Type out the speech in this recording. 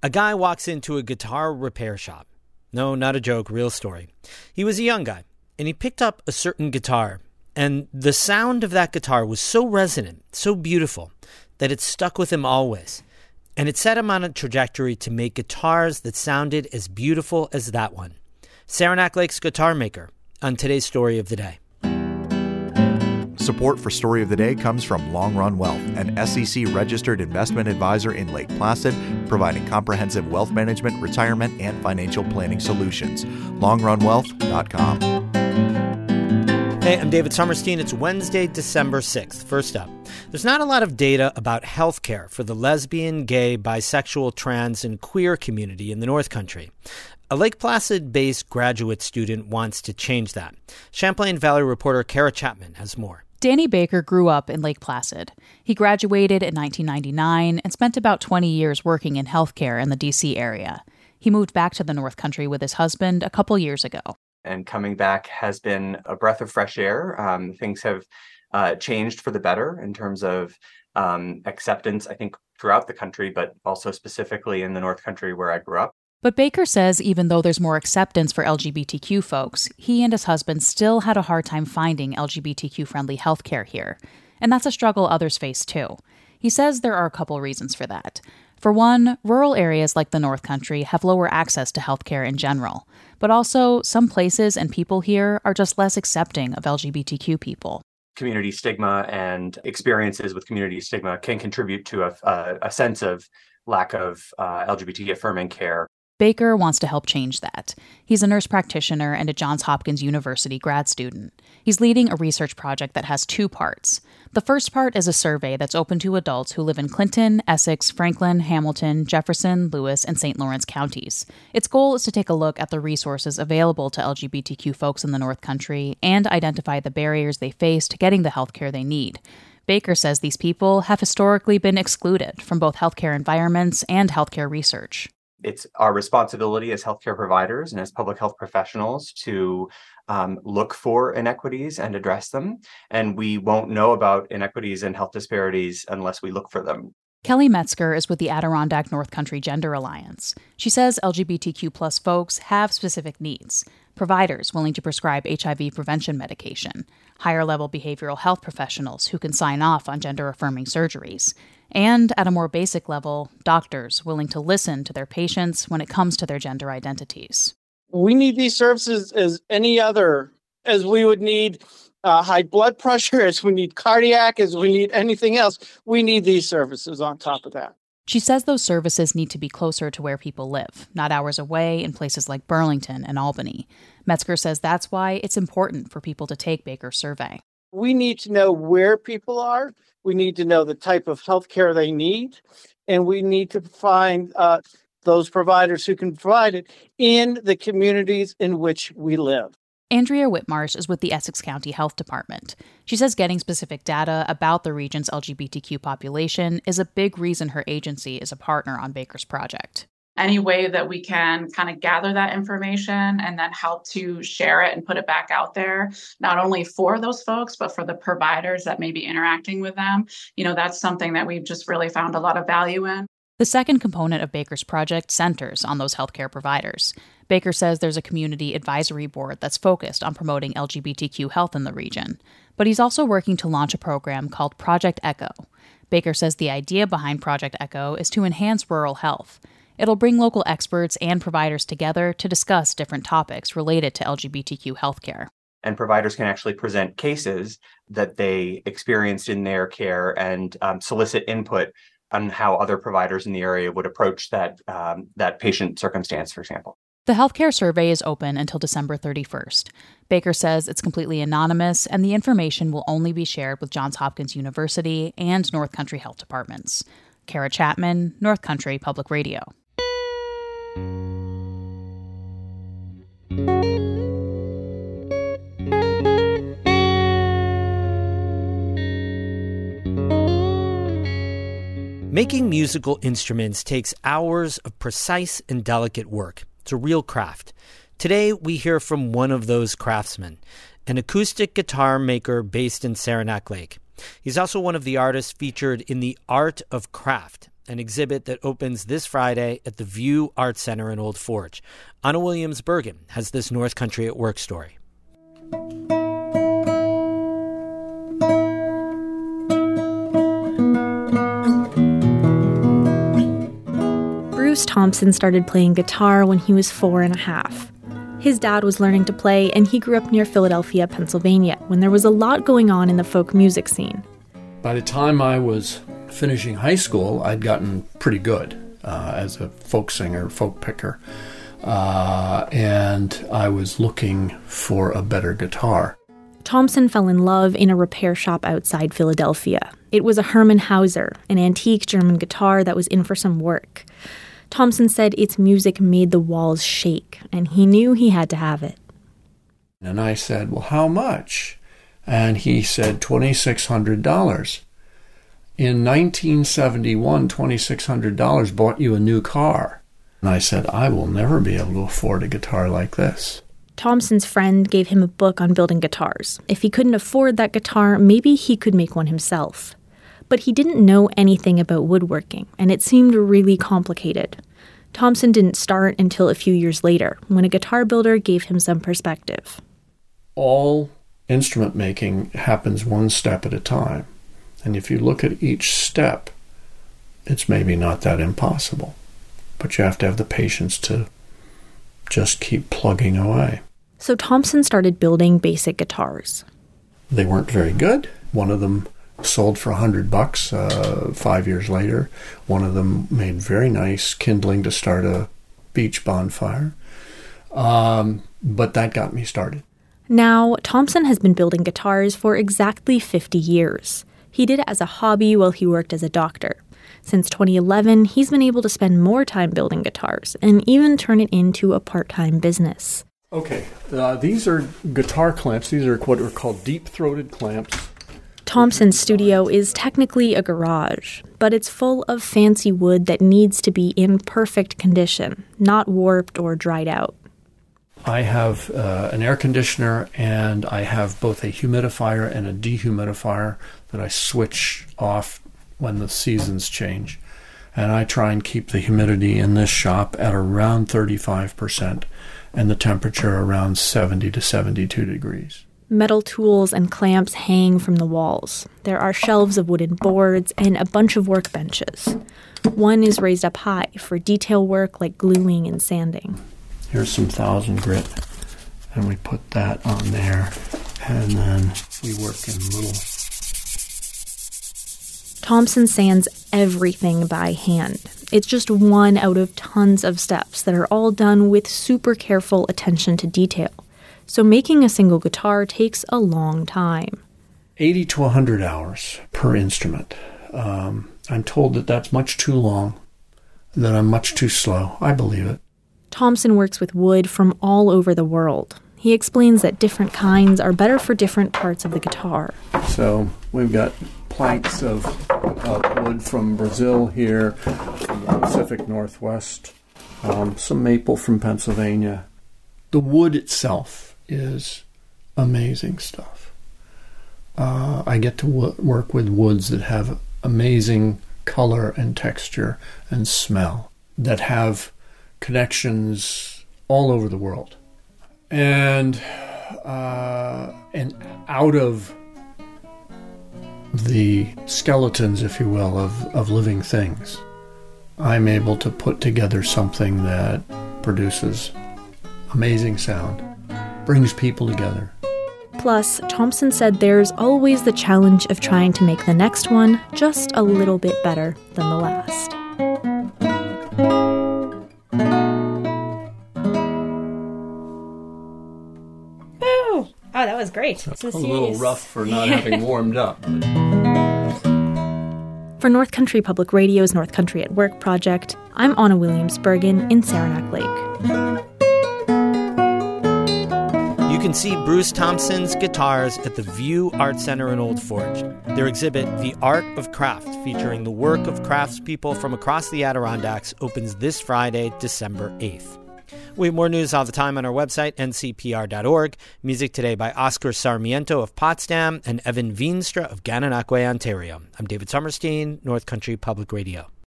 A guy walks into a guitar repair shop. No, not a joke, real story. He was a young guy, and he picked up a certain guitar, and the sound of that guitar was so resonant, so beautiful, that it stuck with him always. And it set him on a trajectory to make guitars that sounded as beautiful as that one. Saranac Lake's guitar maker on today's story of the day. Support for Story of the Day comes from Long Run Wealth, an SEC registered investment advisor in Lake Placid, providing comprehensive wealth management, retirement, and financial planning solutions. LongRunWealth.com. Hey, I'm David Sommerstein. It's Wednesday, December 6th. First up, there's not a lot of data about healthcare for the lesbian, gay, bisexual, trans, and queer community in the North Country. A Lake Placid based graduate student wants to change that. Champlain Valley reporter Kara Chapman has more. Danny Baker grew up in Lake Placid. He graduated in 1999 and spent about 20 years working in healthcare in the DC area. He moved back to the North Country with his husband a couple years ago. And coming back has been a breath of fresh air. Um, things have uh, changed for the better in terms of um, acceptance, I think, throughout the country, but also specifically in the North Country where I grew up. But Baker says even though there's more acceptance for LGBTQ folks, he and his husband still had a hard time finding LGBTQ friendly healthcare here. And that's a struggle others face too. He says there are a couple reasons for that. For one, rural areas like the North Country have lower access to healthcare in general, but also some places and people here are just less accepting of LGBTQ people. Community stigma and experiences with community stigma can contribute to a, a, a sense of lack of uh, LGBT affirming care Baker wants to help change that. He's a nurse practitioner and a Johns Hopkins University grad student. He's leading a research project that has two parts. The first part is a survey that's open to adults who live in Clinton, Essex, Franklin, Hamilton, Jefferson, Lewis, and St. Lawrence counties. Its goal is to take a look at the resources available to LGBTQ folks in the North Country and identify the barriers they face to getting the health care they need. Baker says these people have historically been excluded from both healthcare environments and healthcare research it's our responsibility as healthcare providers and as public health professionals to um, look for inequities and address them. And we won't know about inequities and health disparities unless we look for them. Kelly Metzger is with the Adirondack North Country Gender Alliance. She says LGBTQ plus folks have specific needs providers willing to prescribe HIV prevention medication, higher level behavioral health professionals who can sign off on gender affirming surgeries, and at a more basic level, doctors willing to listen to their patients when it comes to their gender identities. We need these services as any other, as we would need uh, high blood pressure, as we need cardiac, as we need anything else. We need these services on top of that. She says those services need to be closer to where people live, not hours away in places like Burlington and Albany. Metzger says that's why it's important for people to take Baker's survey. We need to know where people are. We need to know the type of health care they need. And we need to find uh, those providers who can provide it in the communities in which we live. Andrea Whitmarsh is with the Essex County Health Department. She says getting specific data about the region's LGBTQ population is a big reason her agency is a partner on Baker's project. Any way that we can kind of gather that information and then help to share it and put it back out there, not only for those folks, but for the providers that may be interacting with them, you know, that's something that we've just really found a lot of value in. The second component of Baker's project centers on those healthcare providers. Baker says there's a community advisory board that's focused on promoting LGBTQ health in the region, but he's also working to launch a program called Project Echo. Baker says the idea behind Project Echo is to enhance rural health. It'll bring local experts and providers together to discuss different topics related to LGBTQ healthcare. And providers can actually present cases that they experienced in their care and um, solicit input on how other providers in the area would approach that um, that patient circumstance, for example. The healthcare survey is open until December 31st. Baker says it's completely anonymous and the information will only be shared with Johns Hopkins University and North Country Health Departments. Kara Chapman, North Country Public Radio. Making musical instruments takes hours of precise and delicate work. It's a real craft. Today, we hear from one of those craftsmen, an acoustic guitar maker based in Saranac Lake. He's also one of the artists featured in The Art of Craft, an exhibit that opens this Friday at the View Art Center in Old Forge. Anna Williams Bergen has this North Country at Work story. Thompson started playing guitar when he was four and a half. His dad was learning to play, and he grew up near Philadelphia, Pennsylvania, when there was a lot going on in the folk music scene. By the time I was finishing high school, I'd gotten pretty good uh, as a folk singer, folk picker, uh, and I was looking for a better guitar. Thompson fell in love in a repair shop outside Philadelphia. It was a Hermann Hauser, an antique German guitar that was in for some work. Thompson said its music made the walls shake, and he knew he had to have it. And I said, Well, how much? And he said, $2,600. In 1971, $2,600 bought you a new car. And I said, I will never be able to afford a guitar like this. Thompson's friend gave him a book on building guitars. If he couldn't afford that guitar, maybe he could make one himself but he didn't know anything about woodworking, and it seemed really complicated. Thompson didn't start until a few years later, when a guitar builder gave him some perspective. All instrument making happens one step at a time. And if you look at each step, it's maybe not that impossible. But you have to have the patience to just keep plugging away. So Thompson started building basic guitars. They weren't very good. One of them sold for a hundred bucks uh, five years later. One of them made very nice kindling to start a beach bonfire. Um, but that got me started. Now, Thompson has been building guitars for exactly 50 years. He did it as a hobby while he worked as a doctor. Since 2011, he's been able to spend more time building guitars and even turn it into a part time business. Okay, uh, these are guitar clamps. These are what are called deep throated clamps. Thompson's studio is technically a garage, but it's full of fancy wood that needs to be in perfect condition, not warped or dried out. I have uh, an air conditioner and I have both a humidifier and a dehumidifier that I switch off when the seasons change. And I try and keep the humidity in this shop at around 35% and the temperature around 70 to 72 degrees. Metal tools and clamps hang from the walls. There are shelves of wooden boards and a bunch of workbenches. One is raised up high for detail work like gluing and sanding. Here's some thousand grit, and we put that on there, and then we work in little. Thompson sands everything by hand. It's just one out of tons of steps that are all done with super careful attention to detail so making a single guitar takes a long time. 80 to 100 hours per instrument. Um, I'm told that that's much too long, that I'm much too slow. I believe it. Thompson works with wood from all over the world. He explains that different kinds are better for different parts of the guitar. So we've got planks of, of wood from Brazil here, from the Pacific Northwest, um, some maple from Pennsylvania. The wood itself is amazing stuff. Uh, I get to w- work with woods that have amazing color and texture and smell, that have connections all over the world. And uh, and out of the skeletons, if you will, of, of living things, I'm able to put together something that produces amazing sound brings people together. Plus, Thompson said there's always the challenge of trying to make the next one just a little bit better than the last. Oh, oh that was great. So a little rough for not having warmed up. For North Country Public Radio's North Country at Work project, I'm Anna Williams Bergen in Saranac Lake. You can see Bruce Thompson's guitars at the View Art Center in Old Forge. Their exhibit, The Art of Craft, featuring the work of craftspeople from across the Adirondacks, opens this Friday, December 8th. We have more news all the time on our website, ncpr.org. Music today by Oscar Sarmiento of Potsdam and Evan Veenstra of Gananoque, Ontario. I'm David Sommerstein, North Country Public Radio.